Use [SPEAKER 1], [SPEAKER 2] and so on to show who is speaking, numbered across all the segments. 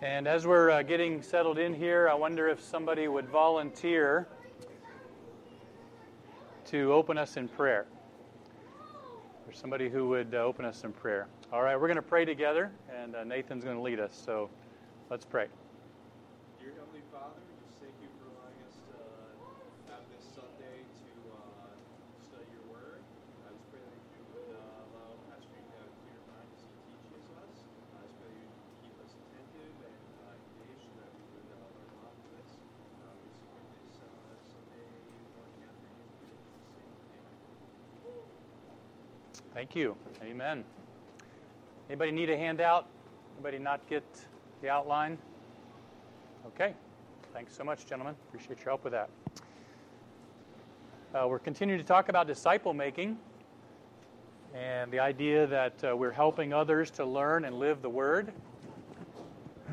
[SPEAKER 1] And as we're uh, getting settled in here, I wonder if somebody would volunteer to open us in prayer. Or somebody who would uh, open us in prayer. All right, we're going to pray together, and uh, Nathan's going to lead us. So let's pray. Thank you. Amen. Anybody need a handout? Anybody not get the outline? Okay. Thanks so much, gentlemen. Appreciate your help with that. Uh, we're continuing to talk about disciple making and the idea that uh, we're helping others to learn and live the Word.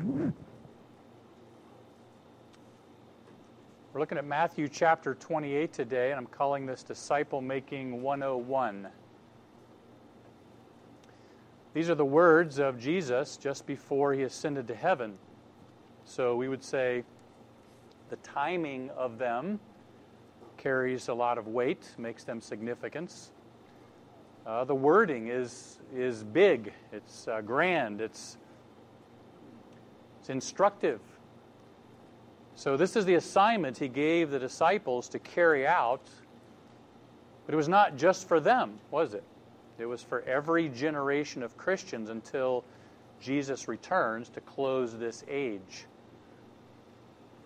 [SPEAKER 1] We're looking at Matthew chapter 28 today, and I'm calling this Disciple Making 101. These are the words of Jesus just before he ascended to heaven. So we would say the timing of them carries a lot of weight, makes them significance. Uh, the wording is, is big, it's uh, grand, it's, it's instructive. So, this is the assignment he gave the disciples to carry out, but it was not just for them, was it? It was for every generation of Christians until Jesus returns to close this age.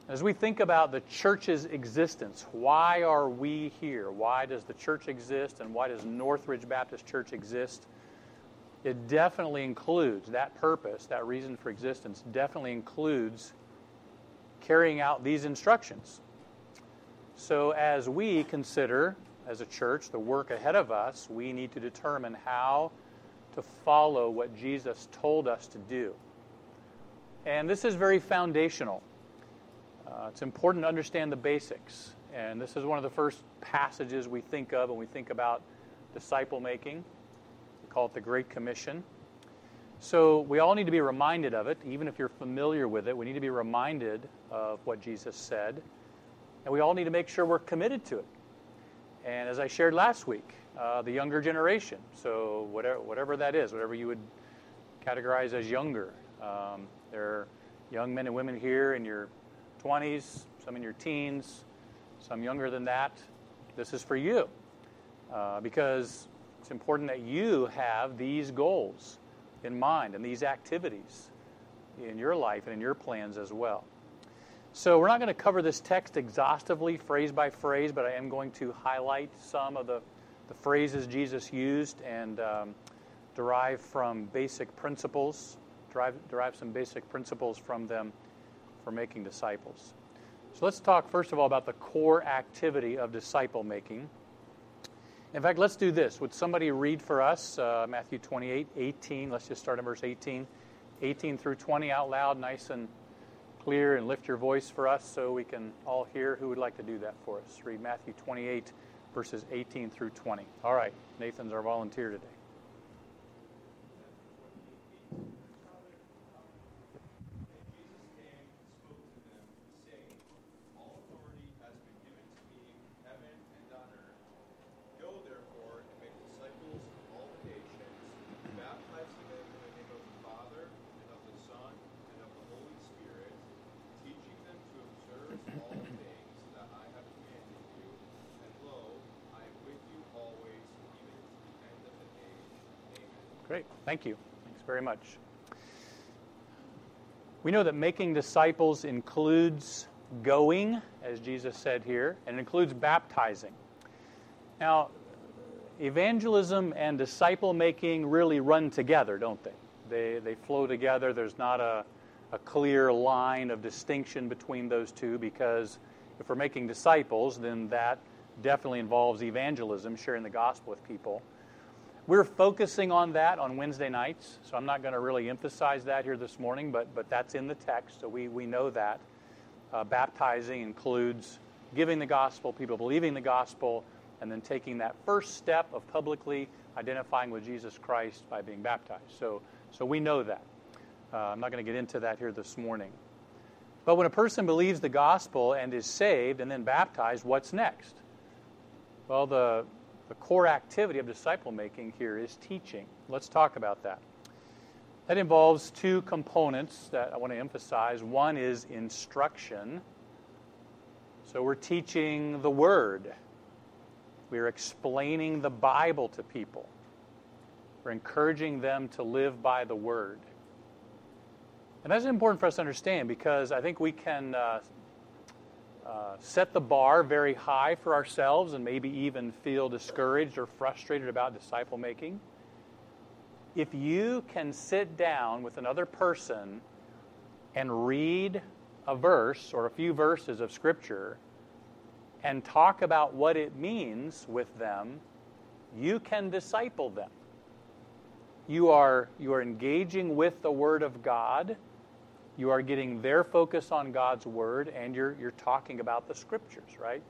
[SPEAKER 1] As we think about the church's existence, why are we here? Why does the church exist and why does Northridge Baptist Church exist? It definitely includes that purpose, that reason for existence, definitely includes carrying out these instructions. So, as we consider as a church, the work ahead of us, we need to determine how to follow what Jesus told us to do. And this is very foundational. Uh, it's important to understand the basics. And this is one of the first passages we think of when we think about disciple making. We call it the Great Commission. So we all need to be reminded of it, even if you're familiar with it. We need to be reminded of what Jesus said. And we all need to make sure we're committed to it. And as I shared last week, uh, the younger generation, so whatever, whatever that is, whatever you would categorize as younger, um, there are young men and women here in your 20s, some in your teens, some younger than that. This is for you uh, because it's important that you have these goals in mind and these activities in your life and in your plans as well. So we're not going to cover this text exhaustively, phrase by phrase, but I am going to highlight some of the, the phrases Jesus used and um, derive from basic principles, derive, derive some basic principles from them for making disciples. So let's talk first of all about the core activity of disciple making. In fact, let's do this. Would somebody read for us uh, Matthew 28, 18? Let's just start in verse 18. 18 through 20 out loud, nice and clear and lift your voice for us so we can all hear who would like to do that for us. Read Matthew 28, verses 18 through 20. All right, Nathan's our volunteer today. Great. Thank you. Thanks very much. We know that making disciples includes going, as Jesus said here, and includes baptizing. Now, evangelism and disciple making really run together, don't they? They, they flow together. There's not a, a clear line of distinction between those two because if we're making disciples, then that definitely involves evangelism, sharing the gospel with people. We're focusing on that on Wednesday nights, so I'm not going to really emphasize that here this morning, but, but that's in the text, so we, we know that. Uh, baptizing includes giving the gospel, people believing the gospel, and then taking that first step of publicly identifying with Jesus Christ by being baptized. So, so we know that. Uh, I'm not going to get into that here this morning. But when a person believes the gospel and is saved and then baptized, what's next? Well, the, the core activity of disciple making here is teaching. Let's talk about that. That involves two components that I want to emphasize. One is instruction. So we're teaching the Word, we're explaining the Bible to people, we're encouraging them to live by the Word. And that's important for us to understand because I think we can uh, uh, set the bar very high for ourselves and maybe even feel discouraged or frustrated about disciple making. If you can sit down with another person and read a verse or a few verses of Scripture and talk about what it means with them, you can disciple them. You are, you are engaging with the Word of God you are getting their focus on God's Word and you're, you're talking about the Scriptures, right?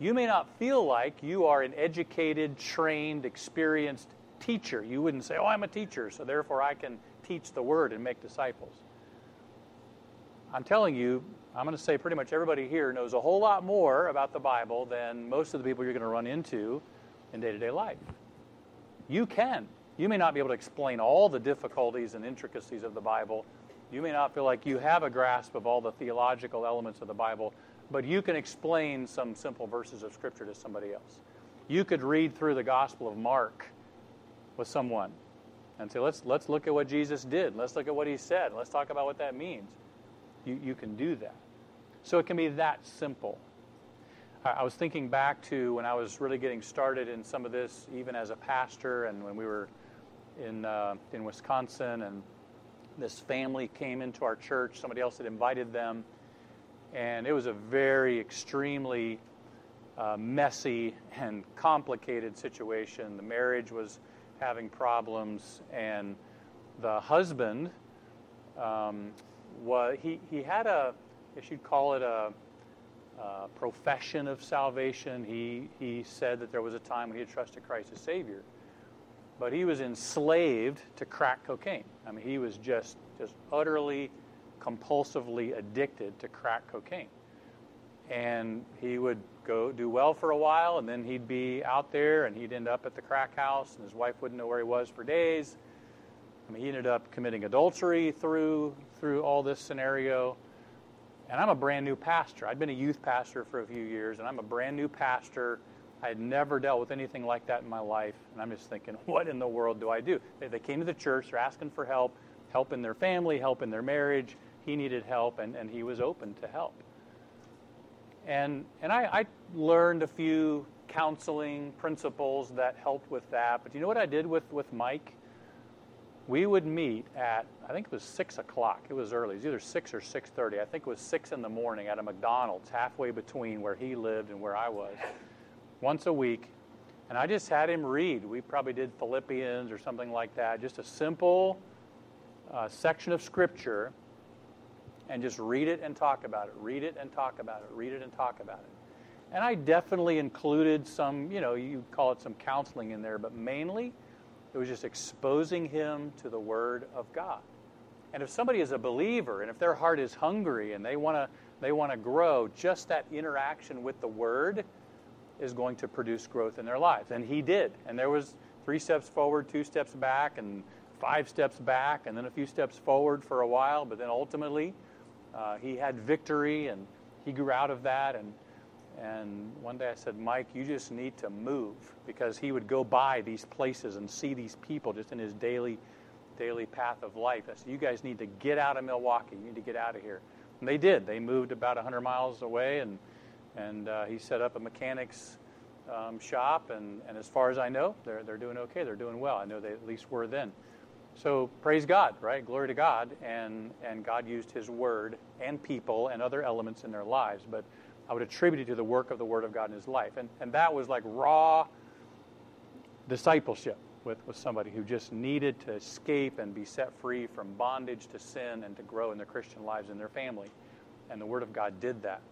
[SPEAKER 1] You may not feel like you are an educated, trained, experienced teacher. You wouldn't say, Oh, I'm a teacher, so therefore I can teach the Word and make disciples. I'm telling you, I'm going to say pretty much everybody here knows a whole lot more about the Bible than most of the people you're going to run into in day to day life. You can. You may not be able to explain all the difficulties and intricacies of the Bible you may not feel like you have a grasp of all the theological elements of the Bible, but you can explain some simple verses of Scripture to somebody else. You could read through the Gospel of Mark with someone and say, let's, let's look at what Jesus did. Let's look at what he said. Let's talk about what that means. You, you can do that. So it can be that simple. I, I was thinking back to when I was really getting started in some of this, even as a pastor, and when we were in, uh, in Wisconsin and this family came into our church. Somebody else had invited them. And it was a very extremely uh, messy and complicated situation. The marriage was having problems, and the husband, um, was, he, he had a, if you'd call it a, a profession of salvation. He, he said that there was a time when he had trusted Christ as Savior but he was enslaved to crack cocaine. I mean, he was just just utterly, compulsively addicted to crack cocaine. And he would go do well for a while, and then he'd be out there, and he'd end up at the crack house, and his wife wouldn't know where he was for days. I mean, he ended up committing adultery through through all this scenario. And I'm a brand new pastor. I'd been a youth pastor for a few years, and I'm a brand new pastor I had never dealt with anything like that in my life. And I'm just thinking, what in the world do I do? They, they came to the church, they're asking for help, help in their family, help in their marriage. He needed help, and, and he was open to help. And, and I, I learned a few counseling principles that helped with that. But you know what I did with, with Mike? We would meet at I think it was six o'clock. It was early. It was either six or six thirty. I think it was six in the morning at a McDonald's halfway between where he lived and where I was once a week, and I just had him read. We probably did Philippians or something like that, just a simple uh, section of Scripture, and just read it and talk about it, read it and talk about it, read it and talk about it. And I definitely included some, you know, you call it some counseling in there, but mainly it was just exposing him to the Word of God. And if somebody is a believer and if their heart is hungry and they want to they want to grow, just that interaction with the Word is going to produce growth in their lives. And he did. And there was three steps forward, two steps back, and five steps back, and then a few steps forward for a while. But then ultimately, uh, he had victory, and he grew out of that. And and one day I said, Mike, you just need to move because he would go by these places and see these people just in his daily daily path of life. I said, you guys need to get out of Milwaukee. You need to get out of here. And they did. They moved about 100 miles away and and uh, he set up a mechanics um, shop. And, and as far as I know, they're, they're doing okay. They're doing well. I know they at least were then. So praise God, right? Glory to God. And, and God used His Word and people and other elements in their lives. But I would attribute it to the work of the Word of God in his life. And, and that was like raw discipleship with, with somebody who just needed to escape and be set free from bondage to sin and to grow in their Christian lives and their family. And the Word of God did that.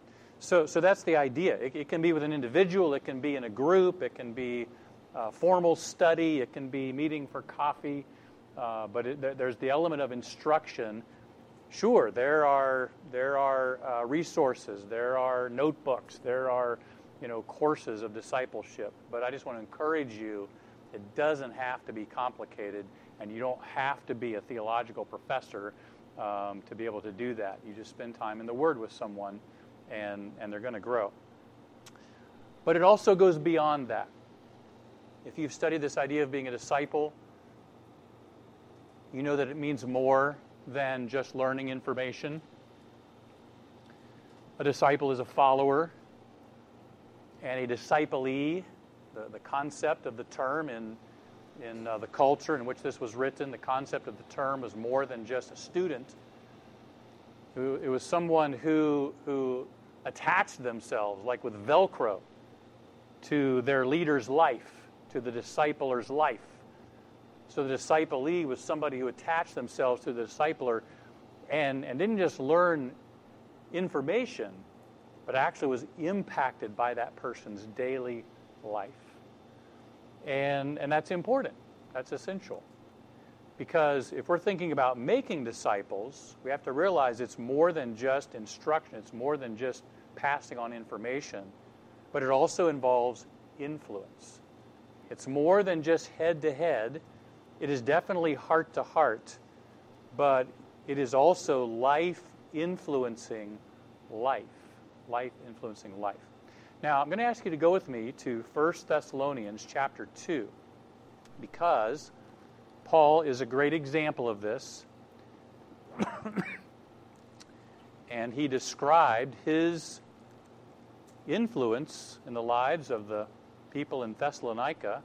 [SPEAKER 1] So, so that's the idea. It, it, can be with an individual, it can be in a group, it can be a formal study, it can be meeting for coffee. uh, but it, there's the element of instruction. Sure, there are there are uh, resources, there are notebooks, there are you know courses of discipleship. But I just want to encourage you: it doesn't have to be complicated, and you don't have to be a theological professor um, to be able to do that. You just spend time in the Word with someone, and and they're going to grow. But it also goes beyond that. If you've studied this idea of being a disciple, you know that it means more than just learning information. A disciple is a follower, and a disciplee, the, the concept of the term in, in uh, the culture in which this was written, the concept of the term was more than just a student. It was someone who, who attached themselves, like with Velcro, to their leader's life, to the discipler's life. So the disciplee was somebody who attached themselves to the discipler and, and didn't just learn information, but actually was impacted by that person's daily life. And, and that's important, that's essential. Because if we're thinking about making disciples, we have to realize it's more than just instruction, it's more than just passing on information, but it also involves influence. It's more than just head to head, it is definitely heart to heart, but it is also life influencing life. Life influencing life. Now, I'm going to ask you to go with me to 1 Thessalonians chapter 2 because Paul is a great example of this. and he described his influence in the lives of the people in Thessalonica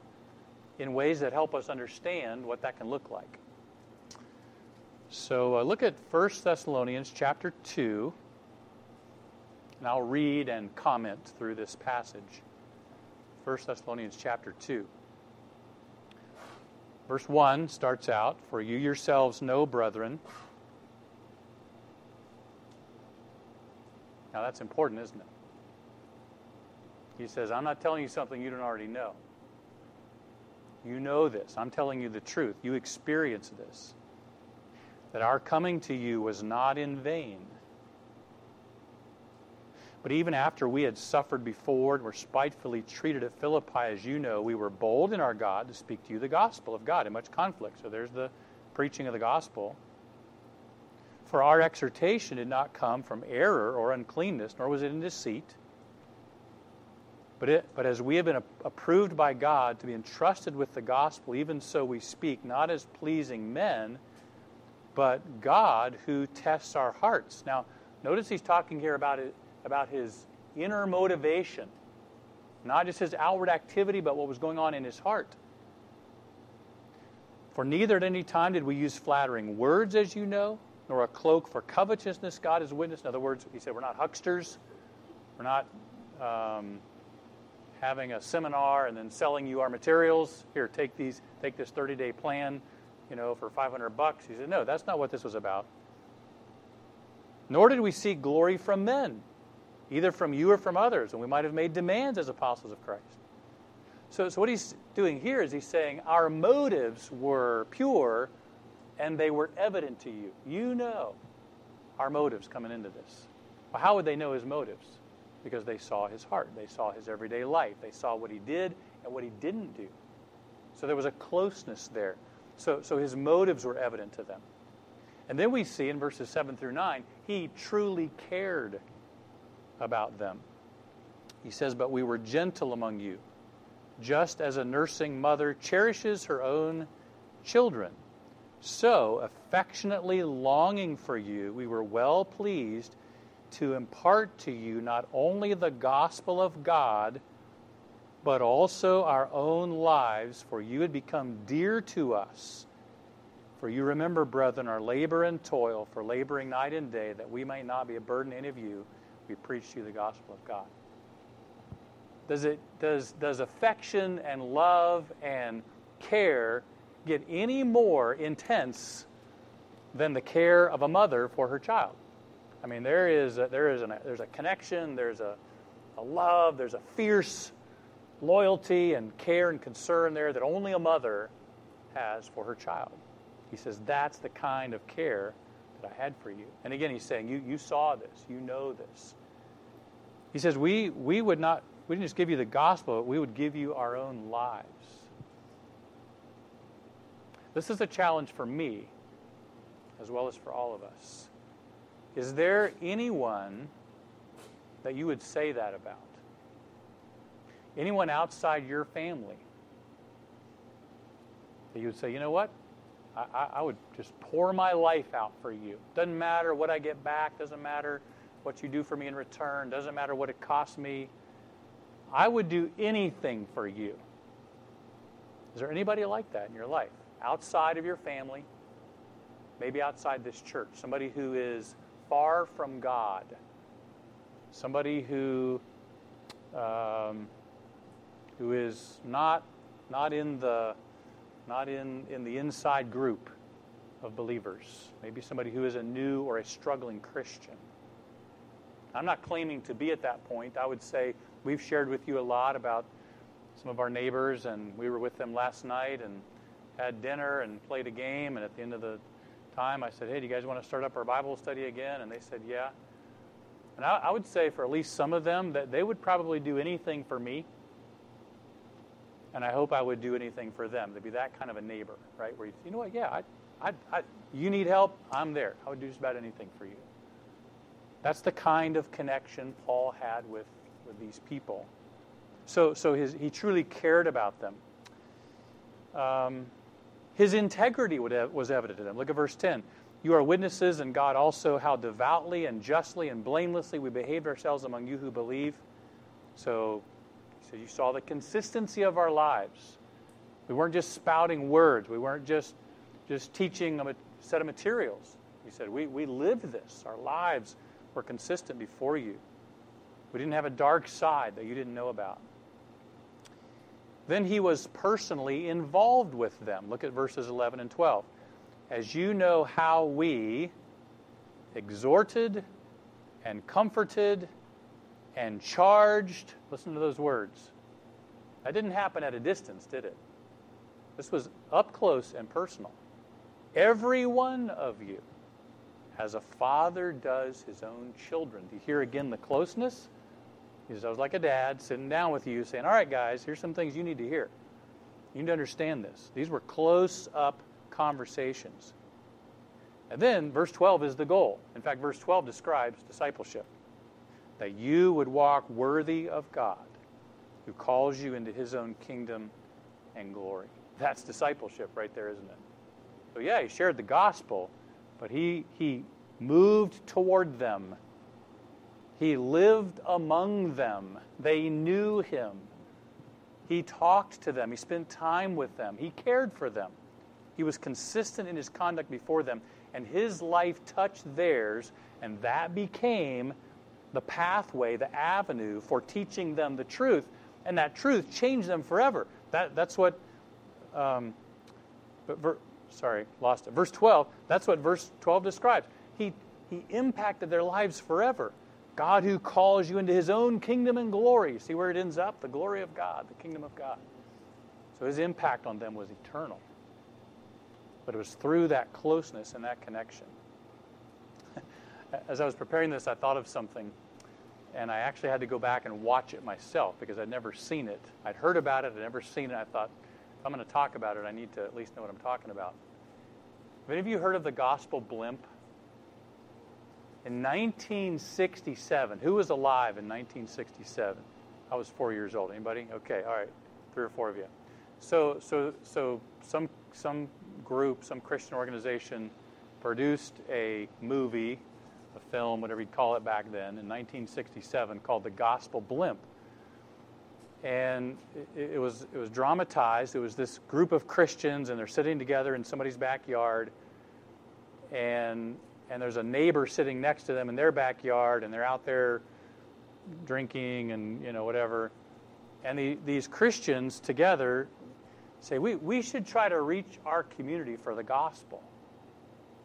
[SPEAKER 1] in ways that help us understand what that can look like. So uh, look at 1 Thessalonians chapter 2, and I'll read and comment through this passage. 1 Thessalonians chapter 2. Verse 1 starts out For you yourselves know, brethren. Now that's important, isn't it? He says, I'm not telling you something you don't already know. You know this. I'm telling you the truth. You experience this. That our coming to you was not in vain. But even after we had suffered before and were spitefully treated at Philippi, as you know, we were bold in our God to speak to you the gospel of God in much conflict. So there's the preaching of the gospel. For our exhortation did not come from error or uncleanness, nor was it in deceit. But, it, but as we have been approved by God to be entrusted with the gospel, even so we speak, not as pleasing men, but God who tests our hearts. Now, notice he's talking here about, it, about his inner motivation, not just his outward activity, but what was going on in his heart. For neither at any time did we use flattering words, as you know, nor a cloak for covetousness, God is witness. In other words, he said, we're not hucksters. We're not. Um, having a seminar and then selling you our materials. Here, take these, take this 30-day plan, you know, for 500 bucks. He said, no, that's not what this was about. Nor did we seek glory from men, either from you or from others, and we might have made demands as apostles of Christ. So, so what he's doing here is he's saying our motives were pure and they were evident to you. You know our motives coming into this. Well, how would they know his motives? because they saw his heart. They saw his everyday life. They saw what he did and what he didn't do. So there was a closeness there. So, so his motives were evident to them. And then we see in verses 7 through 9, he truly cared about them. He says, But we were gentle among you, just as a nursing mother cherishes her own children. So, affectionately longing for you, we were well pleased to impart to you not only the gospel of God, but also our own lives, for you had become dear to us. For you remember, brethren, our labor and toil, for laboring night and day, that we may not be a burden to any of you, we preach to you the gospel of God. Does, it, does, does affection and love and care get any more intense than the care of a mother for her child? I mean, there is a, there is an, there's a connection, there's a, a love, there's a fierce loyalty and care and concern there that only a mother has for her child. He says, That's the kind of care that I had for you. And again, he's saying, You, you saw this, you know this. He says, we, we would not, we didn't just give you the gospel, we would give you our own lives. This is a challenge for me as well as for all of us. Is there anyone that you would say that about? Anyone outside your family that you would say, you know what? I, I, would just pour my life out for you. Doesn't matter what I get back, doesn't matter what you do for me in return, doesn't matter what it costs me. I would do anything for you. Is there anybody like that in your life? Outside of your family, maybe outside this church, somebody who is far from God, somebody who um, who is not not in the not in, in the inside group of believers. Maybe somebody who is a new or a struggling Christian. I'm not claiming to be at that point. I would say we've shared with you a lot about some of our neighbors, and we were with them last night and had dinner and played a game. And at the end of the time, I said, Hey, do you guys want to start up our Bible study again? And they said, Yeah. And I, I would say for at least some of them that they would probably do anything for me and I hope I would do anything for them. To be that kind of a neighbor, right? Where you, you know what? Yeah, I, I, I, you need help. I'm there. I would do just about anything for you. That's the kind of connection Paul had with, with these people. So, so his, he truly cared about them. Um, his integrity have, was evident to them. Look at verse 10. You are witnesses, and God also, how devoutly and justly and blamelessly we behaved ourselves among you who believe. So so you saw the consistency of our lives. We weren't just spouting words. We weren't just, just teaching a set of materials. He said, we, we lived this. Our lives were consistent before you. We didn't have a dark side that you didn't know about. Then he was personally involved with them. Look at verses 11 and 12. As you know how we exhorted and comforted and charged. Listen to those words. That didn't happen at a distance, did it? This was up close and personal. Every one of you, as a father does his own children. Do you hear again the closeness? He says, I was like a dad sitting down with you saying, All right, guys, here's some things you need to hear. You need to understand this. These were close up conversations. And then verse 12 is the goal. In fact, verse 12 describes discipleship that you would walk worthy of God who calls you into his own kingdom and glory. That's discipleship right there, isn't it? So, yeah, he shared the gospel, but he, he moved toward them. He lived among them. They knew him. He talked to them. He spent time with them. He cared for them. He was consistent in his conduct before them, and his life touched theirs, and that became the pathway, the avenue for teaching them the truth, and that truth changed them forever. That, that's what, um, ver, sorry, lost it. Verse 12, that's what verse 12 describes. He, he impacted their lives forever. God who calls you into his own kingdom and glory. See where it ends up? The glory of God, the kingdom of God. So his impact on them was eternal. But it was through that closeness and that connection. As I was preparing this, I thought of something and I actually had to go back and watch it myself because I'd never seen it. I'd heard about it, I'd never seen it. I thought, if I'm going to talk about it, I need to at least know what I'm talking about. Have any of you heard of the gospel blimp? In 1967, who was alive in 1967? I was four years old. Anybody? Okay, all right, three or four of you. So, so, so some some group, some Christian organization, produced a movie a film, whatever you'd call it back then, in 1967 called The Gospel Blimp. And it, it, was, it was dramatized. It was this group of Christians, and they're sitting together in somebody's backyard. And, and there's a neighbor sitting next to them in their backyard, and they're out there drinking and you know whatever. And the, these Christians together say, we, we should try to reach our community for the gospel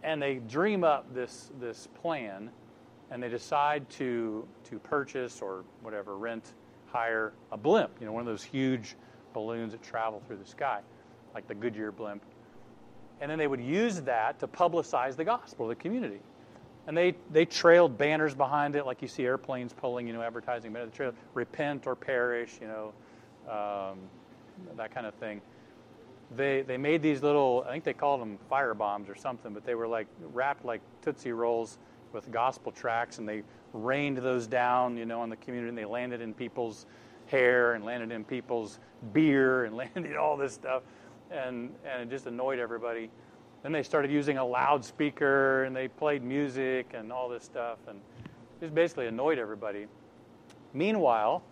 [SPEAKER 1] and they dream up this this plan and they decide to to purchase or whatever rent hire a blimp you know one of those huge balloons that travel through the sky like the goodyear blimp and then they would use that to publicize the gospel the community. And they, they trailed banners behind it, like you see airplanes pulling, you know, advertising. Trail, repent or perish, you know, um, that kind of thing. They they made these little, I think they called them fire bombs or something, but they were like wrapped like tootsie rolls with gospel tracts, and they rained those down, you know, on the community, and they landed in people's hair and landed in people's beer and landed all this stuff, and and it just annoyed everybody. Then they started using a loudspeaker and they played music and all this stuff, and just basically annoyed everybody. Meanwhile,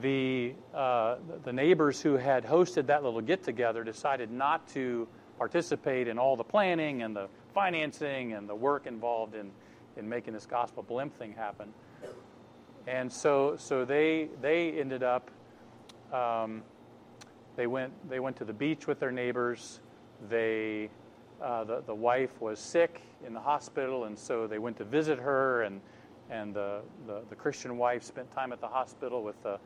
[SPEAKER 1] the uh, the neighbors who had hosted that little get together decided not to participate in all the planning and the financing and the work involved in in making this gospel blimp thing happen. And so, so they they ended up. Um, they went they went to the beach with their neighbors. They uh, the the wife was sick in the hospital, and so they went to visit her. And and the the, the Christian wife spent time at the hospital with the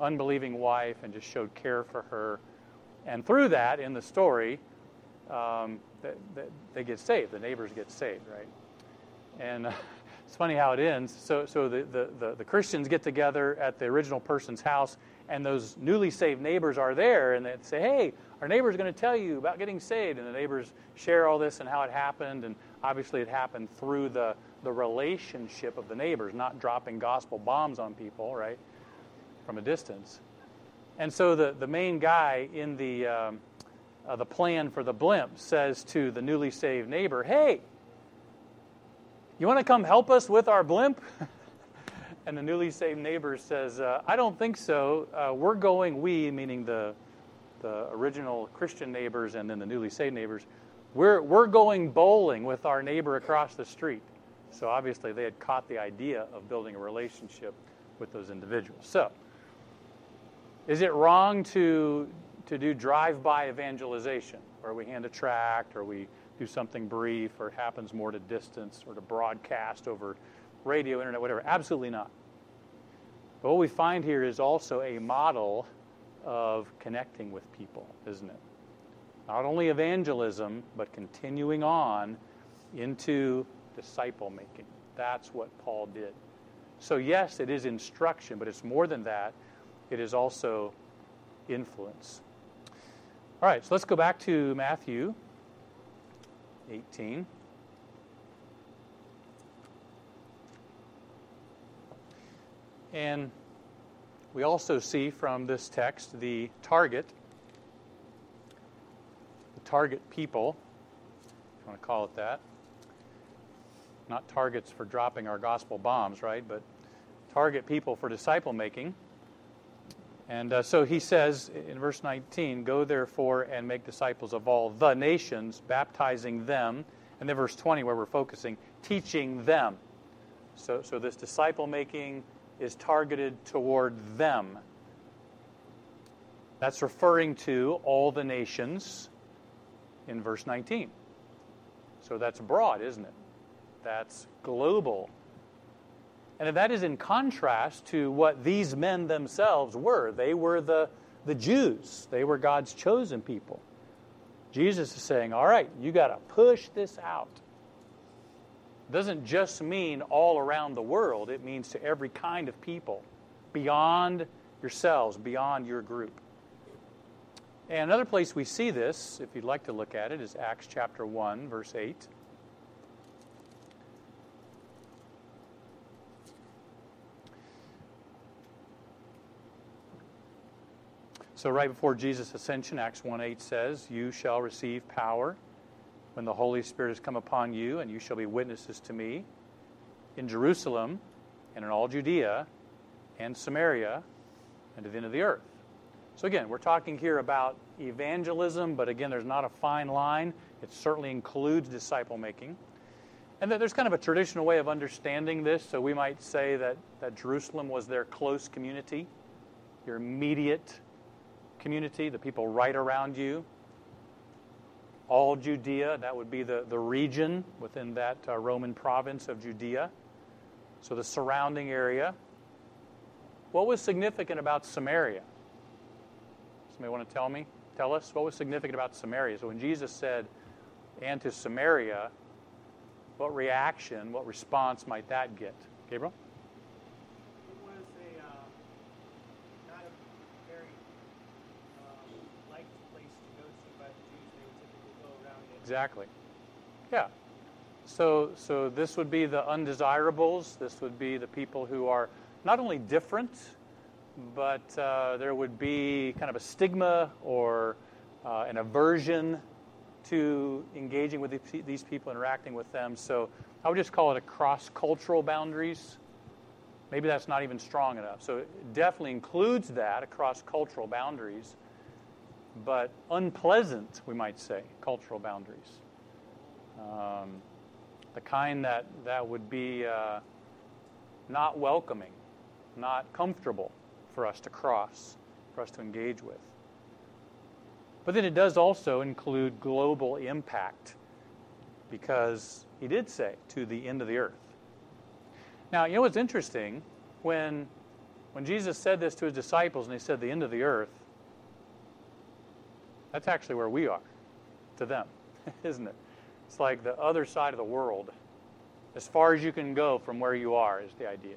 [SPEAKER 1] unbelieving wife and just showed care for her. And through that, in the story, um, they, they, they get saved. The neighbors get saved, right? And uh, it's funny how it ends. So, so the, the, the, the, Christians get together at the original person's house, and those newly saved neighbors are there, and they say, Hey, our neighbor's going to tell you about getting saved. And the neighbors share all this and how it happened. And obviously, it happened through the, the relationship of the neighbors, not dropping gospel bombs on people, right, from a distance. And so the, the main guy in the, um, uh, the plan for the blimp says to the newly saved neighbor, Hey, you want to come help us with our blimp? and the newly saved neighbor says, uh, I don't think so. Uh, we're going, we, meaning the, the original Christian neighbors and then the newly saved neighbors, we're, we're going bowling with our neighbor across the street. So obviously they had caught the idea of building a relationship with those individuals. So, is it wrong to, to do drive by evangelization where we hand a tract or we do something brief or it happens more to distance or to broadcast over radio, internet, whatever. Absolutely not. But what we find here is also a model of connecting with people, isn't it? Not only evangelism, but continuing on into disciple making. That's what Paul did. So, yes, it is instruction, but it's more than that. It is also influence. All right, so let's go back to Matthew 18. And we also see from this text the target, the target people, if you want to call it that. Not targets for dropping our gospel bombs, right? But target people for disciple making. And uh, so he says in verse 19, Go therefore and make disciples of all the nations, baptizing them. And then verse 20, where we're focusing, teaching them. So, so this disciple making is targeted toward them. That's referring to all the nations in verse 19. So that's broad, isn't it? That's global and that is in contrast to what these men themselves were. They were the, the Jews, they were God's chosen people. Jesus is saying, All right, you got to push this out. It doesn't just mean all around the world, it means to every kind of people, beyond yourselves, beyond your group. And another place we see this, if you'd like to look at it, is Acts chapter 1, verse 8. So, right before Jesus' ascension, Acts 1 8 says, You shall receive power when the Holy Spirit has come upon you, and you shall be witnesses to me in Jerusalem and in all Judea and Samaria and to the end of the earth. So, again, we're talking here about evangelism, but again, there's not a fine line. It certainly includes disciple making. And there's kind of a traditional way of understanding this. So, we might say that, that Jerusalem was their close community, your immediate community, the people right around you. All Judea, that would be the, the region within that uh, Roman province of Judea. So the surrounding area. What was significant about Samaria? Somebody want to tell me? Tell us what was significant about Samaria. So when Jesus said, and to Samaria, what reaction, what response might that get? Gabriel?
[SPEAKER 2] It was a uh, not a very um, liked place to go to by the Jews. They would typically go around it.
[SPEAKER 1] Exactly. Yeah. So, so this would be the undesirables. This would be the people who are not only different, but uh, there would be kind of a stigma or uh, an aversion to engaging with these people, interacting with them. So I would just call it a cross cultural boundaries. Maybe that's not even strong enough. So it definitely includes that across cultural boundaries, but unpleasant, we might say, cultural boundaries. Um, the kind that, that would be uh, not welcoming, not comfortable for us to cross, for us to engage with. But then it does also include global impact because he did say to the end of the earth. Now, you know what's interesting? When, when Jesus said this to his disciples and he said the end of the earth, that's actually where we are to them, isn't it? It's like the other side of the world. As far as you can go from where you are is the idea.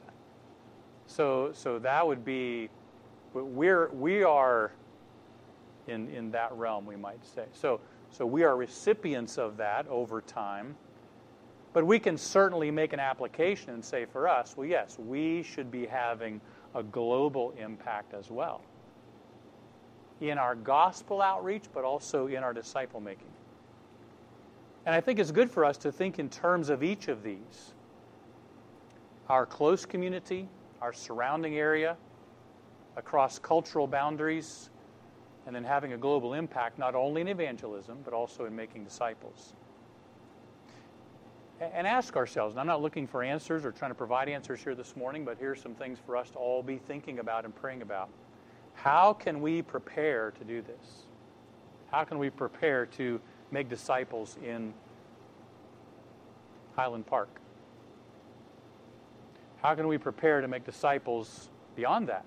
[SPEAKER 1] So, so that would be, we're, we are in, in that realm, we might say. So, so we are recipients of that over time. But we can certainly make an application and say for us, well, yes, we should be having a global impact as well in our gospel outreach, but also in our disciple making. And I think it's good for us to think in terms of each of these our close community, our surrounding area, across cultural boundaries, and then having a global impact not only in evangelism, but also in making disciples. And ask ourselves, and I'm not looking for answers or trying to provide answers here this morning, but here's some things for us to all be thinking about and praying about. How can we prepare to do this? How can we prepare to make disciples in Highland Park? How can we prepare to make disciples beyond that?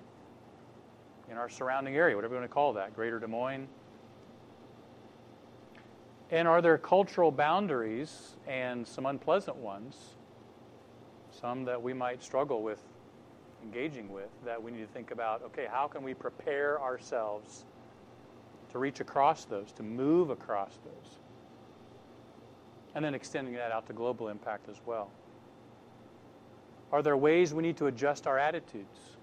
[SPEAKER 1] in our surrounding area, whatever you want to call that, Greater Des Moines. And are there cultural boundaries and some unpleasant ones, some that we might struggle with engaging with, that we need to think about okay, how can we prepare ourselves to reach across those, to move across those? And then extending that out to global impact as well. Are there ways we need to adjust our attitudes?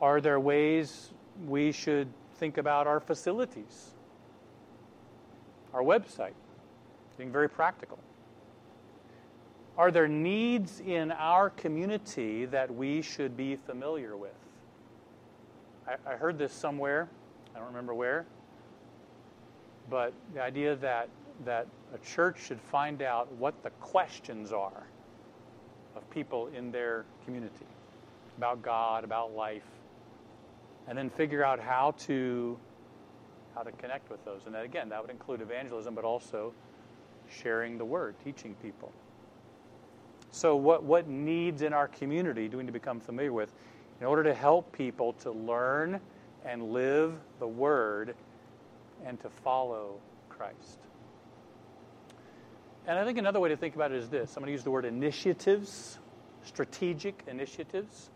[SPEAKER 1] Are there ways we should think about our facilities, our website, being very practical? Are there needs in our community that we should be familiar with? I, I heard this somewhere, I don't remember where, but the idea that, that a church should find out what the questions are of people in their community about God, about life, and then figure out how to how to connect with those. And that, again, that would include evangelism, but also sharing the word, teaching people. So, what, what needs in our community do we need to become familiar with in order to help people to learn and live the word and to follow Christ? And I think another way to think about it is this I'm going to use the word initiatives, strategic initiatives.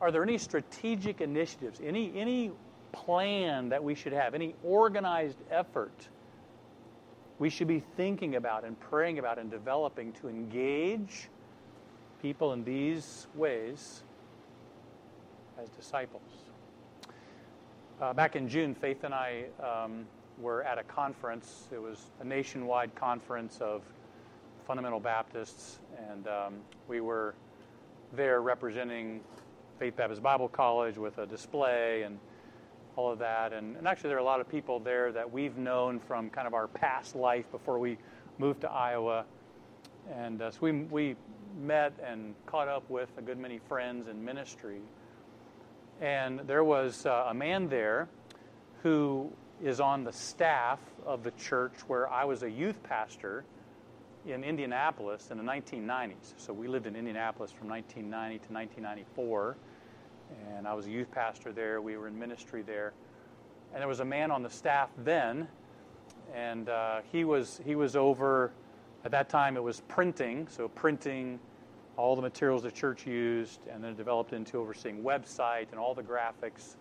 [SPEAKER 1] Are there any strategic initiatives, any, any plan that we should have, any organized effort we should be thinking about and praying about and developing to engage people in these ways as disciples? Uh, back in June, Faith and I um, were at a conference. It was a nationwide conference of fundamental Baptists, and um, we were there representing Faith Baptist Bible College with a display and all of that. And, and, actually, there are a lot of people there that we've known from kind of our past life before we moved to Iowa. And uh, so we, we met and caught up with a good many friends in ministry. And there was uh, a man there who is on the staff of the church where I was a youth pastor in Indianapolis in the 1990s. So we lived in Indianapolis from 1990 to 1994 and I was a youth pastor there. We were in ministry there. and there was a man on the staff then, and uh, he was he was over. At that time, it was printing, so printing all the materials the church used, and then developed into overseeing website and all the graphics.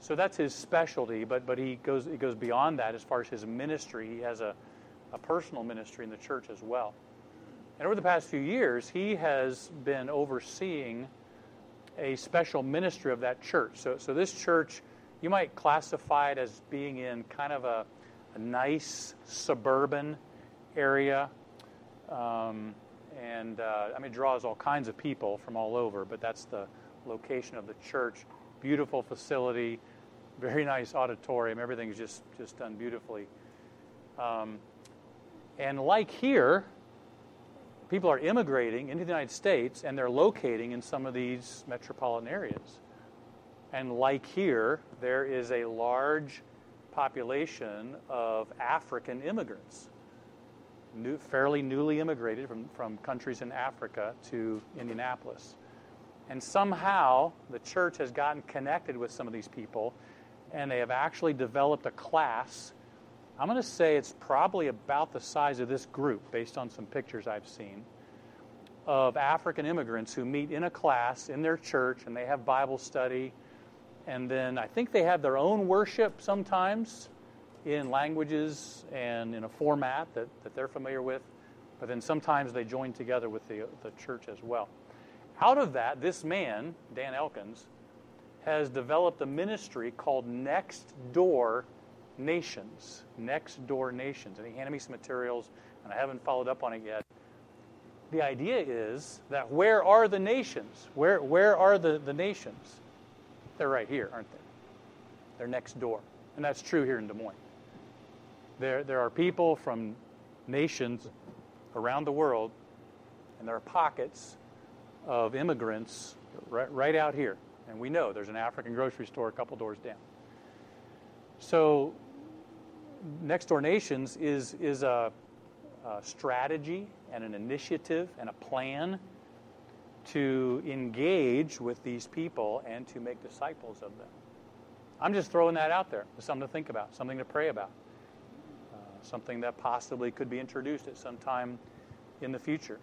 [SPEAKER 1] So that's his specialty, but but he goes he goes beyond that as far as his ministry. He has a, a personal ministry in the church as well. And over the past few years, he has been overseeing a special ministry of that church. So so this church, you might classify it as being in kind of a, a nice suburban area. Um, and uh, I mean, draws all kinds of people from all over, but that's the location of the church. Beautiful facility, very nice auditorium. Everything's just just done beautifully. Um, and like here, people are immigrating into the United States, and they're locating in some of these metropolitan areas. And like here, there is a large population of African immigrants new, fairly newly immigrated from, from countries in Africa to Indianapolis. And somehow the church has gotten connected with some of these people, and they have actually developed a class. I'm going to say it's probably about the size of this group, based on some pictures I've seen, of African immigrants who meet in a class in their church, and they have Bible study. And then I think they have their own worship sometimes in languages and in a format that, that they're familiar with, but then sometimes they join together with the, the church as well. Out of that, this man, Dan Elkins, has developed a ministry called Next Door Nations. Next Door Nations. And he handed me some materials, and I haven't followed up on it yet. The idea is that where are the nations? Where, where are the, the nations? They're right here, aren't they? They're next door. And that's true here in Des Moines. There, there are people from nations around the world, and there are pockets of immigrants right, right out here. And we know there's an African grocery store a couple doors down. So, Next Door Nations is, is a, a strategy and an initiative and a plan to engage with these people and to make disciples of them. I'm just throwing that out there. It's something to think about, something to pray about something that possibly could be introduced at some time in the future.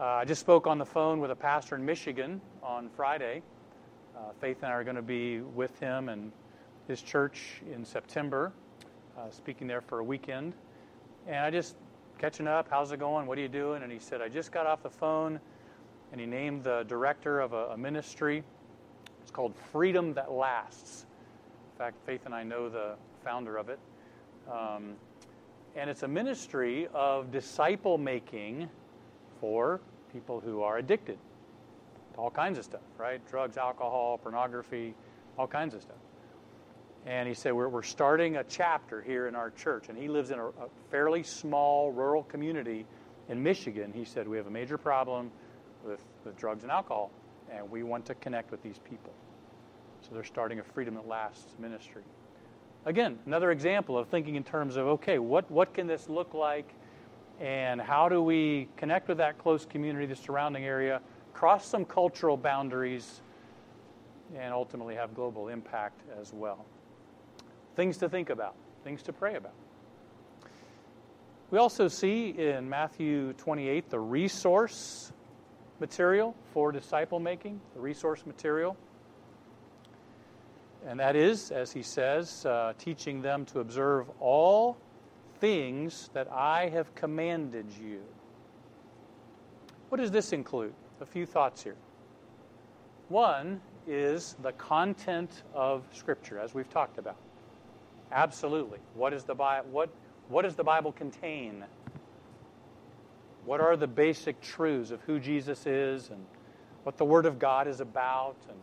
[SPEAKER 1] Uh, I just spoke on the phone with a pastor in Michigan on Friday. Uh, Faith and I are going to be with him and his church in September, uh, speaking there for a weekend. And I just catching up, how's it going? What are you doing? And he said, I just got off the phone, and he named the director of a, a ministry. It's called Freedom That Lasts. In fact, Faith and I know the founder of it. Um, and it's a ministry of disciple making for people who are addicted to all kinds of stuff, right? Drugs, alcohol, pornography, all kinds of stuff. And he said, We're, we're starting a chapter here in our church. And he lives in a, a fairly small rural community in Michigan. He said, We have a major problem with, with drugs and alcohol, and we want to connect with these people. So they're starting a Freedom That Lasts ministry. Again, another example of thinking in terms of okay, what, what can this look like? And how do we connect with that close community, the surrounding area, cross some cultural boundaries, and ultimately have global impact as well? Things to think about, things to pray about. We also see in Matthew 28 the resource material for disciple making, the resource material. And that is, as he says, uh, teaching them to observe all things that I have commanded you. What does this include? A few thoughts here. One is the content of Scripture, as we've talked about. Absolutely. What, is the Bi- what, what does the Bible contain? What are the basic truths of who Jesus is and what the Word of God is about and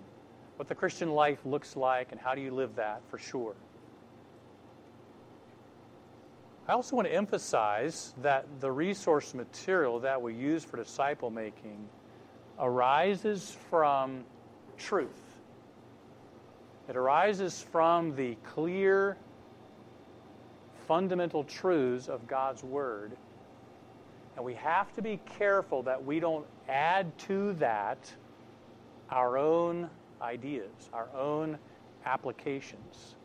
[SPEAKER 1] what the Christian life looks like and how do you live that for sure. I also want to emphasize that the resource material that we use for disciple making arises from truth. It arises from the clear, fundamental truths of God's Word. And we have to be careful that we don't add to that our own ideas, our own applications.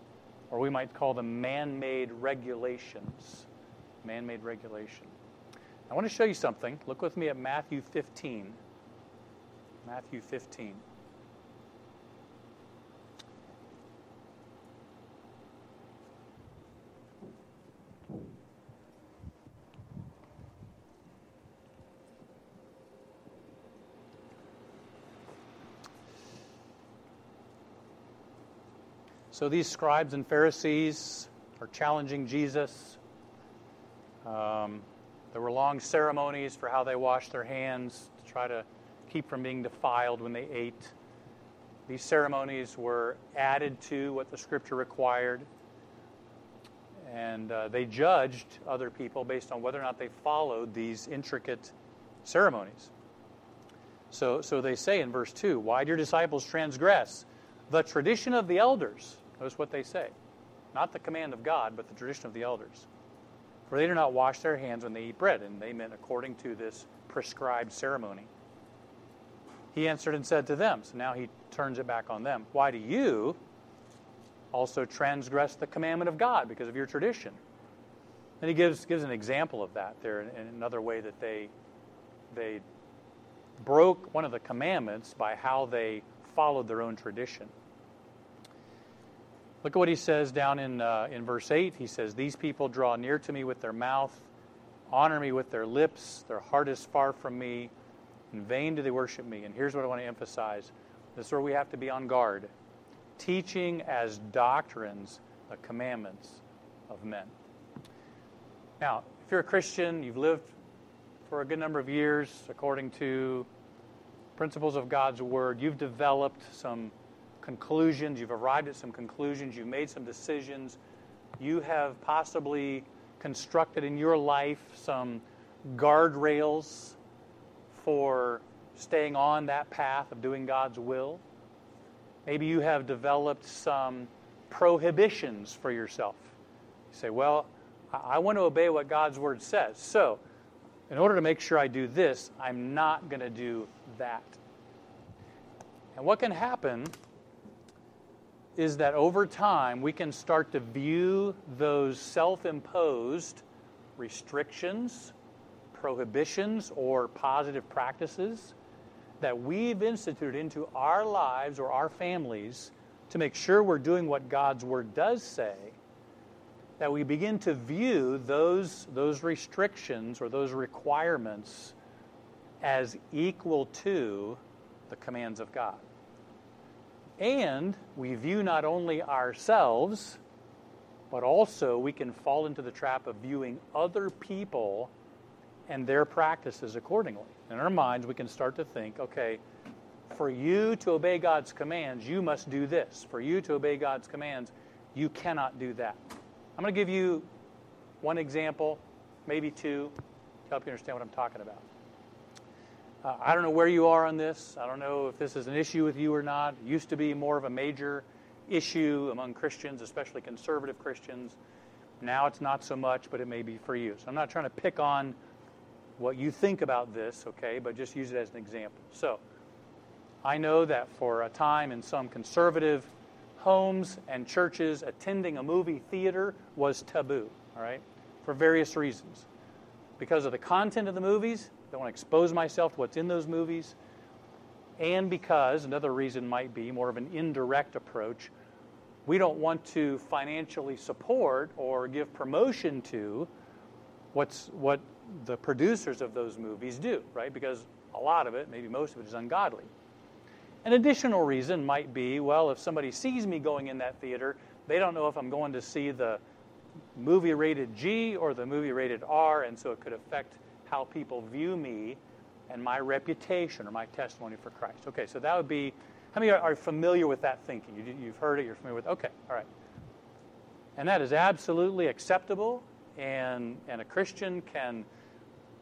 [SPEAKER 1] or we might call them man made regulations. Man made regulation. I want to show you something. Look with me at Matthew 15. Matthew 15. So these scribes and Pharisees are challenging Jesus. Um, there were long ceremonies for how they washed their hands to try to keep from being defiled when they ate. These ceremonies were added to what the scripture required. And uh, they judged other people based on whether or not they followed these intricate ceremonies. So, so they say in verse 2 Why do your disciples transgress the tradition of the elders? Notice what they say. Not the command of God, but the tradition of the elders. For they do not wash their hands when they eat bread, and they meant according to this prescribed ceremony. He answered and said to them, so now he turns it back on them, Why do you also transgress the commandment of God because of your tradition? And he gives, gives an example of that there in, in another way that they, they broke one of the commandments by how they followed their own tradition. Look at what he says down in, uh, in verse 8. He says, These people draw near to me with their mouth, honor me with their lips, their heart is far from me. In vain do they worship me. And here's what I want to emphasize this is where we have to be on guard. Teaching as doctrines the commandments of men. Now, if you're a Christian, you've lived for a good number of years according to principles of God's Word, you've developed some conclusions, you've arrived at some conclusions, you've made some decisions, you have possibly constructed in your life some guardrails for staying on that path of doing God's will. Maybe you have developed some prohibitions for yourself. You say, Well, I want to obey what God's word says. So, in order to make sure I do this, I'm not going to do that. And what can happen is that over time we can start to view those self imposed restrictions, prohibitions, or positive practices that we've instituted into our lives or our families to make sure we're doing what God's Word does say, that we begin to view those, those restrictions or those requirements as equal to the commands of God. And we view not only ourselves, but also we can fall into the trap of viewing other people and their practices accordingly. In our minds, we can start to think, okay, for you to obey God's commands, you must do this. For you to obey God's commands, you cannot do that. I'm going to give you one example, maybe two, to help you understand what I'm talking about. Uh, I don't know where you are on this. I don't know if this is an issue with you or not. It used to be more of a major issue among Christians, especially conservative Christians. Now it's not so much, but it may be for you. So I'm not trying to pick on what you think about this, okay, but just use it as an example. So I know that for a time in some conservative homes and churches, attending a movie theater was taboo, all right, for various reasons. Because of the content of the movies, don't want to expose myself to what's in those movies. And because, another reason might be more of an indirect approach, we don't want to financially support or give promotion to what's, what the producers of those movies do, right? Because a lot of it, maybe most of it, is ungodly. An additional reason might be well, if somebody sees me going in that theater, they don't know if I'm going to see the movie rated G or the movie rated R, and so it could affect how people view me and my reputation or my testimony for Christ. Okay, so that would be how many are familiar with that thinking? You, have heard it, you're familiar with Okay, all right. And that is absolutely acceptable, and, and a Christian can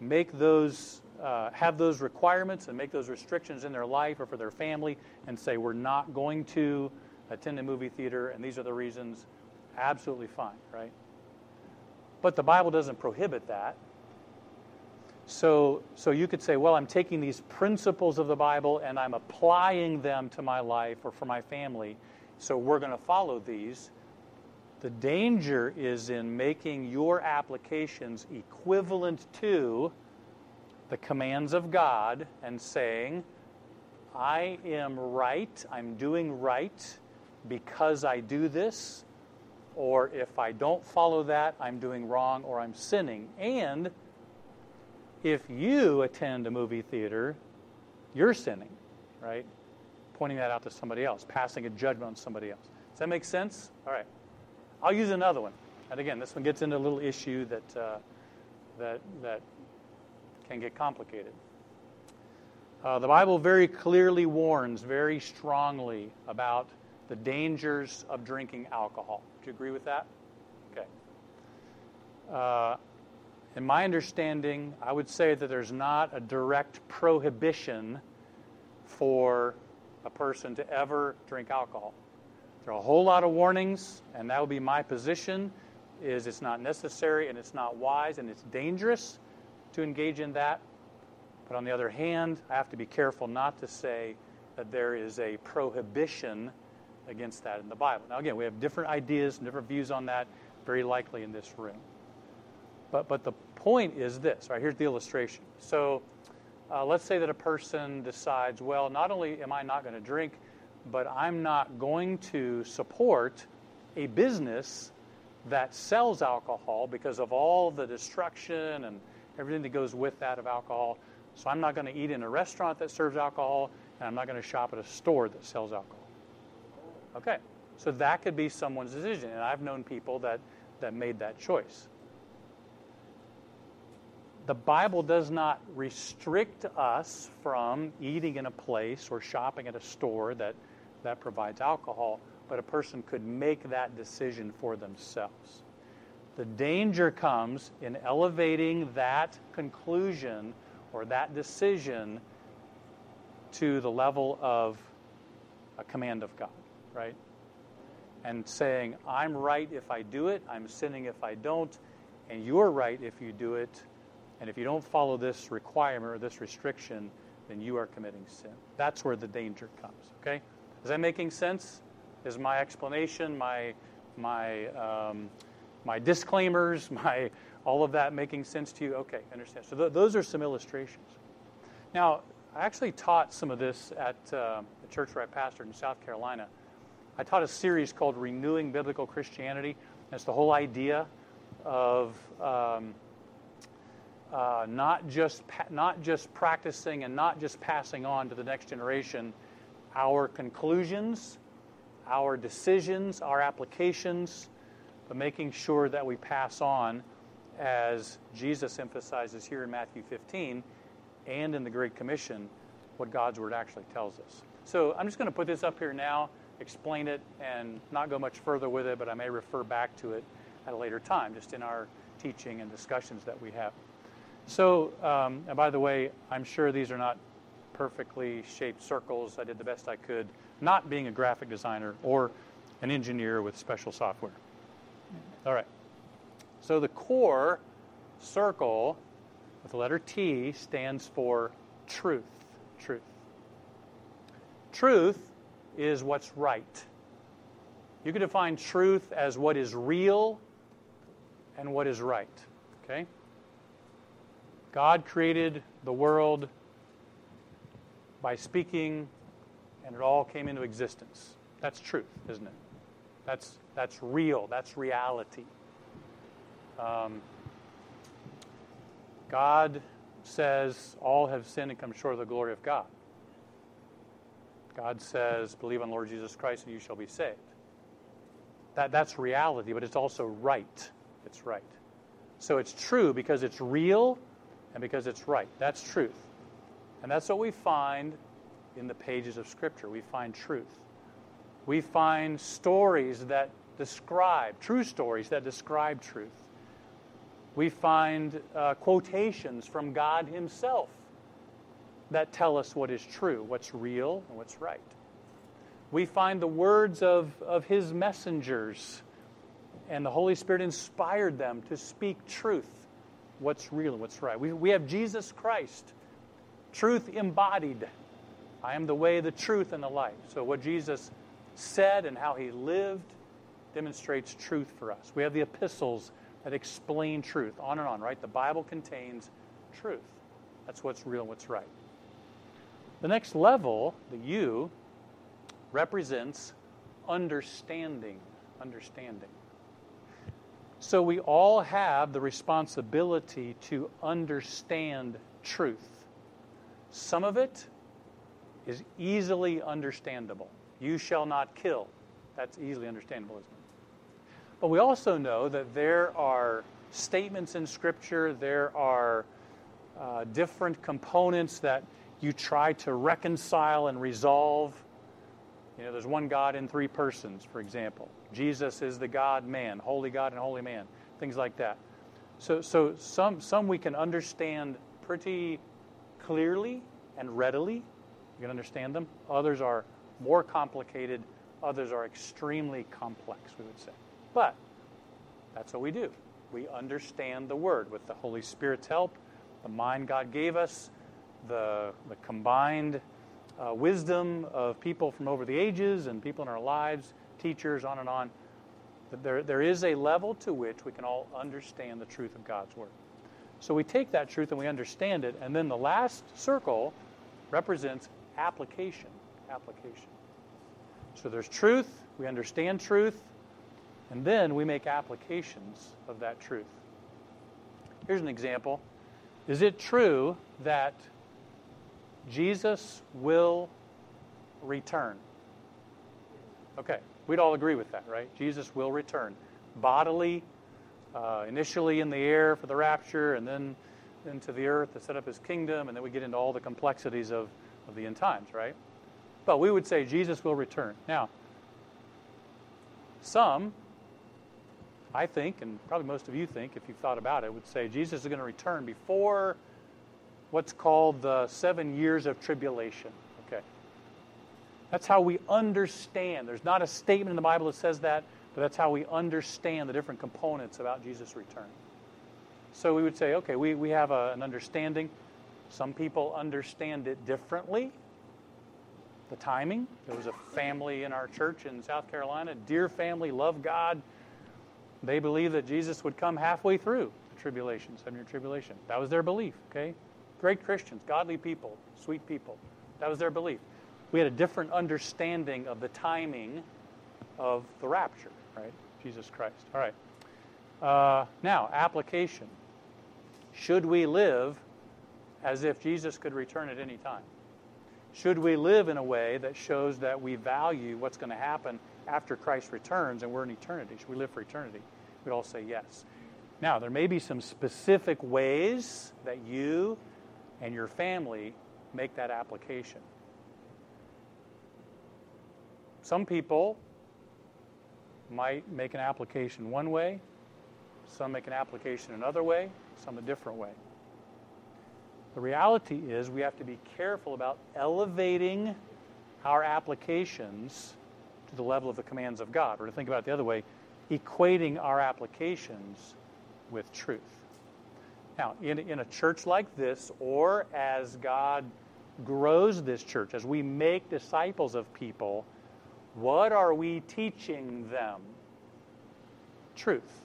[SPEAKER 1] make those, uh, have those requirements and make those restrictions in their life or for their family and say, we're not going to attend a movie theater, and these are the reasons. Absolutely fine, right? But the Bible doesn't prohibit that. So, so you could say, well, I'm taking these principles of the Bible and I'm applying them to my life or for my family. So we're going to follow these. The danger is in making your applications equivalent to the commands of God and saying, I am right, I'm doing right because I do this, or if I don't follow that, I'm doing wrong or I'm sinning. And if you attend a movie theater, you're sinning, right? Pointing that out to somebody else, passing a judgment on somebody else. Does that make sense? All right. I'll use another one. And again, this one gets into a little issue that, uh, that, that can get complicated. Uh, the Bible very clearly warns very strongly about the dangers of drinking alcohol. Do you agree with that? Okay. Uh, in my understanding, I would say that there's not a direct prohibition for a person to ever drink alcohol. There are a whole lot of warnings, and that would be my position is it's not necessary and it's not wise and it's dangerous to engage in that. But on the other hand, I have to be careful not to say that there is a prohibition against that in the Bible. Now, again, we have different ideas different views on that, very likely in this room. But, but the point is this, right? Here's the illustration. So uh, let's say that a person decides, well, not only am I not going to drink, but I'm not going to support a business that sells alcohol because of all the destruction and everything that goes with that of alcohol. So I'm not going to eat in a restaurant that serves alcohol, and I'm not going to shop at a store that sells alcohol. Okay, so that could be someone's decision, and I've known people that, that made that choice the Bible does not restrict us from eating in a place or shopping at a store that, that provides alcohol, but a person could make that decision for themselves. The danger comes in elevating that conclusion or that decision to the level of a command of God, right? And saying, I'm right if I do it, I'm sinning if I don't, and you're right if you do it and if you don't follow this requirement or this restriction, then you are committing sin. That's where the danger comes. Okay? Is that making sense? Is my explanation, my my um, my disclaimers, my all of that making sense to you? Okay, understand. So th- those are some illustrations. Now, I actually taught some of this at uh, the church where I pastored in South Carolina. I taught a series called Renewing Biblical Christianity. That's the whole idea of um, uh, not just not just practicing and not just passing on to the next generation our conclusions, our decisions, our applications, but making sure that we pass on, as Jesus emphasizes here in Matthew 15 and in the Great Commission, what God's Word actually tells us. So I'm just going to put this up here now, explain it, and not go much further with it, but I may refer back to it at a later time, just in our teaching and discussions that we have. So, um, and by the way, I'm sure these are not perfectly shaped circles. I did the best I could, not being a graphic designer or an engineer with special software. All right. So the core circle with the letter T stands for truth. Truth. Truth is what's right. You can define truth as what is real and what is right. Okay? God created the world by speaking, and it all came into existence. That's truth, isn't it? That's, that's real, that's reality. Um, God says all have sinned and come short of the glory of God. God says, believe on Lord Jesus Christ and you shall be saved. That, that's reality, but it's also right. It's right. So it's true because it's real and because it's right. That's truth. And that's what we find in the pages of Scripture. We find truth. We find stories that describe, true stories that describe truth. We find uh, quotations from God Himself that tell us what is true, what's real, and what's right. We find the words of, of His messengers, and the Holy Spirit inspired them to speak truth what's real and what's right. We, we have Jesus Christ, truth embodied. I am the way, the truth, and the life. So, what Jesus said and how he lived demonstrates truth for us. We have the epistles that explain truth, on and on, right? The Bible contains truth. That's what's real and what's right. The next level, the U, represents understanding. Understanding. So we all have the responsibility to understand truth. Some of it is easily understandable. You shall not kill. That's easily understandable, isn't it? But we also know that there are statements in Scripture, there are uh, different components that you try to reconcile and resolve. You know, there's one God in three persons, for example. Jesus is the God man, holy God and holy man, things like that. So, so some, some we can understand pretty clearly and readily. You can understand them. Others are more complicated. Others are extremely complex, we would say. But that's what we do. We understand the Word with the Holy Spirit's help, the mind God gave us, the, the combined uh, wisdom of people from over the ages and people in our lives, teachers, on and on. There, there is a level to which we can all understand the truth of God's Word. So we take that truth and we understand it, and then the last circle represents application. Application. So there's truth, we understand truth, and then we make applications of that truth. Here's an example. Is it true that Jesus will return? Okay, we'd all agree with that, right? Jesus will return. Bodily, uh, initially in the air for the rapture, and then into the earth to set up his kingdom, and then we get into all the complexities of, of the end times, right? But we would say Jesus will return. Now, some, I think, and probably most of you think, if you've thought about it, would say Jesus is going to return before what's called the seven years of tribulation. Okay. That's how we understand. There's not a statement in the Bible that says that, but that's how we understand the different components about Jesus' return. So we would say, okay, we, we have a, an understanding. Some people understand it differently. The timing. There was a family in our church in South Carolina, dear family, love God. They believed that Jesus would come halfway through the tribulation, seven year tribulation. That was their belief, okay? Great Christians, godly people, sweet people. That was their belief. We had a different understanding of the timing of the rapture, right? Jesus Christ. All right. Uh, now, application. Should we live as if Jesus could return at any time? Should we live in a way that shows that we value what's going to happen after Christ returns and we're in eternity? Should we live for eternity? We'd all say yes. Now, there may be some specific ways that you and your family make that application. Some people might make an application one way, some make an application another way, some a different way. The reality is we have to be careful about elevating our applications to the level of the commands of God, or to think about it the other way, equating our applications with truth. Now, in, in a church like this, or as God grows this church, as we make disciples of people, what are we teaching them? Truth.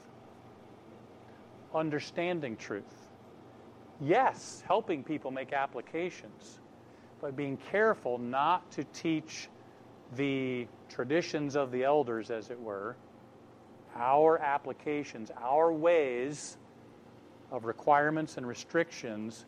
[SPEAKER 1] Understanding truth. Yes, helping people make applications, but being careful not to teach the traditions of the elders, as it were, our applications, our ways of requirements and restrictions,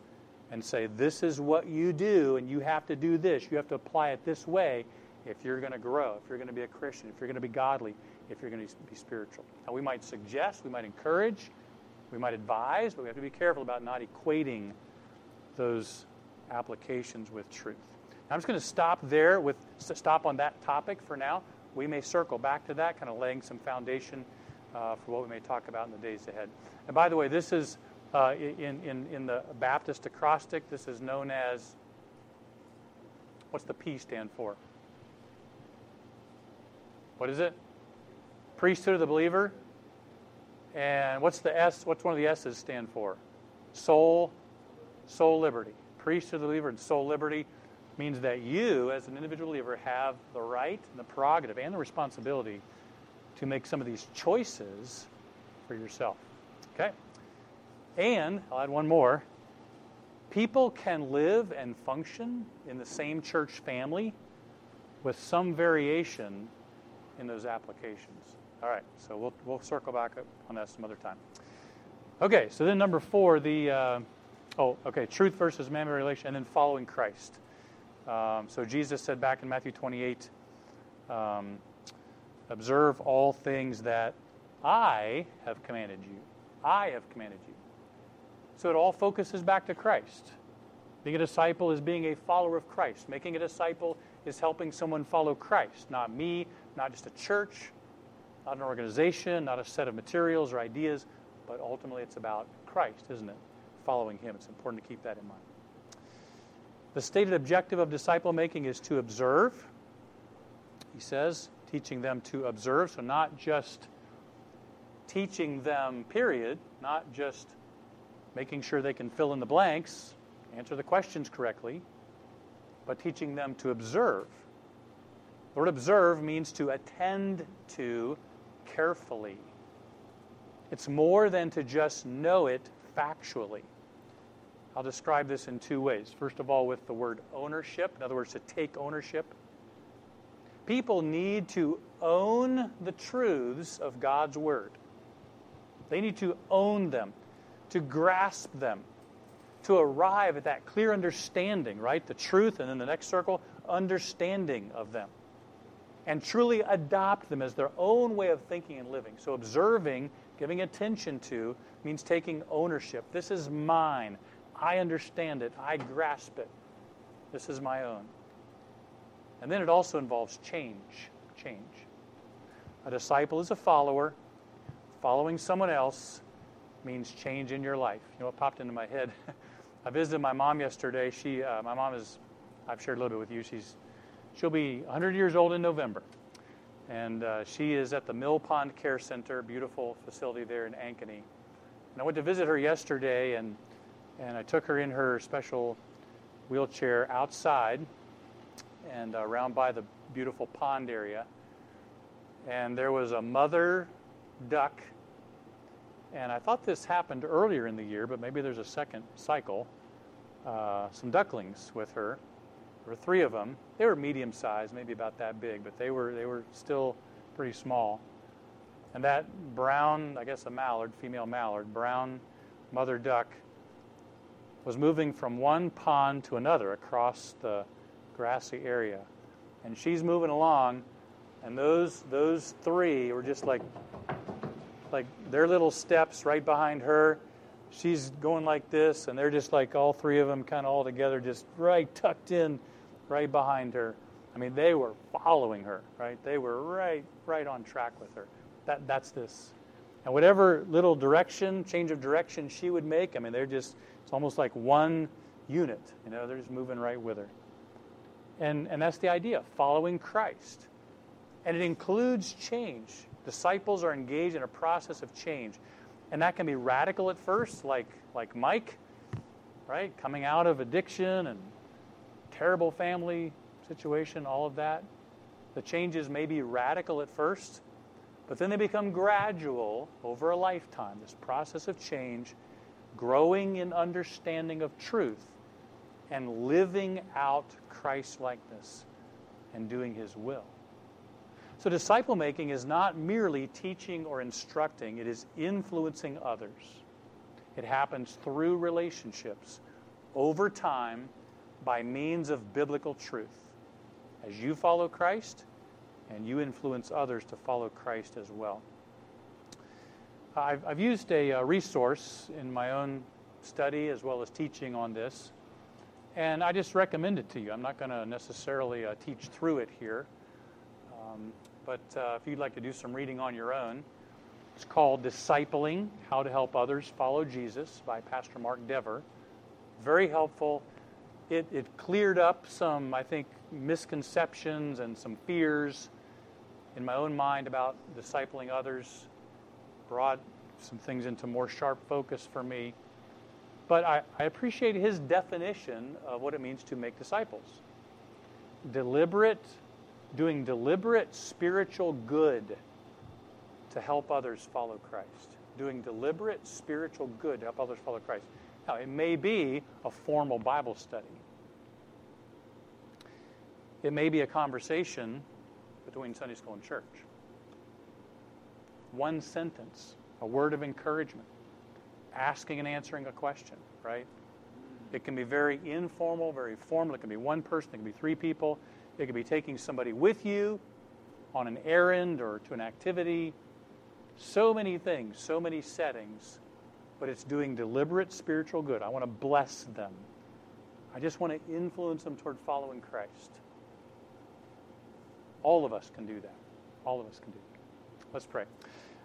[SPEAKER 1] and say, this is what you do, and you have to do this. You have to apply it this way if you're going to grow, if you're going to be a Christian, if you're going to be godly, if you're going to be spiritual. Now, we might suggest, we might encourage, we might advise, but we have to be careful about not equating those applications with truth. Now, I'm just going to stop there with stop on that topic for now. We may circle back to that, kind of laying some foundation uh, for what we may talk about in the days ahead. And by the way, this is uh, in, in, in the Baptist acrostic, this is known as what's the P stand for? What is it? Priesthood of the believer. And what's the S? What's one of the S's stand for? Soul, soul liberty. Priesthood of the believer and soul liberty means that you, as an individual believer, have the right and the prerogative and the responsibility to make some of these choices for yourself. Okay? And I'll add one more. People can live and function in the same church family with some variation in those applications. All right, so we'll, we'll circle back on that some other time. Okay, so then number four, the, uh, oh, okay, truth versus man relation, and then following Christ. Um, so Jesus said back in Matthew 28, um, observe all things that I have commanded you. I have commanded you. So it all focuses back to Christ. Being a disciple is being a follower of Christ. Making a disciple is helping someone follow Christ, not me, not just a church, not an organization, not a set of materials or ideas, but ultimately it's about Christ, isn't it? Following Him. It's important to keep that in mind. The stated objective of disciple making is to observe. He says, teaching them to observe, so not just teaching them, period, not just making sure they can fill in the blanks, answer the questions correctly, but teaching them to observe. The word observe means to attend to carefully. It's more than to just know it factually. I'll describe this in two ways. First of all, with the word ownership, in other words, to take ownership. People need to own the truths of God's Word. They need to own them to grasp them, to arrive at that clear understanding, right? The truth, and then the next circle, understanding of them. And truly adopt them as their own way of thinking and living. So, observing, giving attention to, means taking ownership. This is mine. I understand it. I grasp it. This is my own. And then it also involves change. Change. A disciple is a follower, following someone else means change in your life. You know what popped into my head? I visited my mom yesterday. She, uh, my mom is, I've shared a little bit with you. She's, she'll be 100 years old in November, and uh, she is at the Mill Pond Care Center, beautiful facility there in Ankeny. And I went to visit her yesterday, and and I took her in her special wheelchair outside and uh, around by the beautiful pond area. And there was a mother duck and I thought this happened earlier in the year, but maybe there's a second cycle. Uh, some ducklings with her. There were three of them. They were medium sized, maybe about that big, but they were they were still pretty small. And that brown, I guess a mallard, female mallard, brown mother duck was moving from one pond to another across the grassy area. And she's moving along, and those those three were just like like their little steps right behind her. She's going like this, and they're just like all three of them kind of all together, just right tucked in right behind her. I mean, they were following her, right? They were right, right on track with her. That, that's this. And whatever little direction, change of direction she would make, I mean, they're just, it's almost like one unit. You know, they're just moving right with her. And, and that's the idea, following Christ. And it includes change. Disciples are engaged in a process of change. And that can be radical at first, like, like Mike, right? Coming out of addiction and terrible family situation, all of that. The changes may be radical at first, but then they become gradual over a lifetime. This process of change, growing in understanding of truth, and living out Christ likeness and doing His will. So, disciple making is not merely teaching or instructing, it is influencing others. It happens through relationships over time by means of biblical truth. As you follow Christ, and you influence others to follow Christ as well. I've, I've used a, a, resource in my own study as well as teaching on this, and I just recommend it to you. I'm not going to necessarily uh, teach through it here. Um, but uh, if you'd like to do some reading on your own, it's called Discipling How to Help Others Follow Jesus by Pastor Mark Dever. Very helpful. It, it cleared up some, I think, misconceptions and some fears in my own mind about discipling others, brought some things into more sharp focus for me. But I, I appreciate his definition of what it means to make disciples deliberate doing deliberate spiritual good to help others follow Christ, doing deliberate spiritual good to help others follow Christ. Now, it may be a formal Bible study, it may be a conversation between Sunday school and church. One sentence, a word of encouragement, asking and answering a question, right? It can be very informal, very formal. It can be one person, it can be three people. It could be taking somebody with you on an errand or to an activity. So many things, so many settings, but it's doing deliberate spiritual good. I want to bless them. I just want to influence them toward following Christ. All of us can do that. All of us can do that. Let's pray.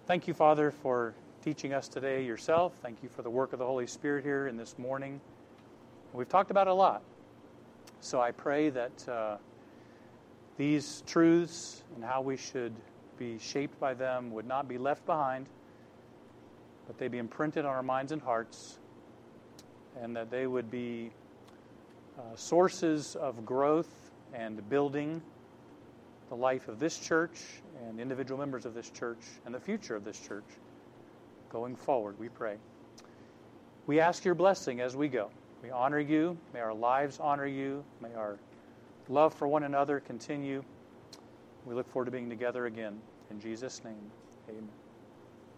[SPEAKER 1] Thank you, Father, for teaching us today yourself. Thank you for the work of the Holy Spirit here in this morning. We've talked about a lot. So I pray that uh, these truths and how we should be shaped by them would not be left behind, but they be imprinted on our minds and hearts, and that they would be uh, sources of growth and building the life of this church and individual members of this church and the future of this church going forward, we pray. We ask your blessing as we go. We honor you. May our lives honor you. May our love for one another continue. We look forward to being together again. In Jesus' name, amen.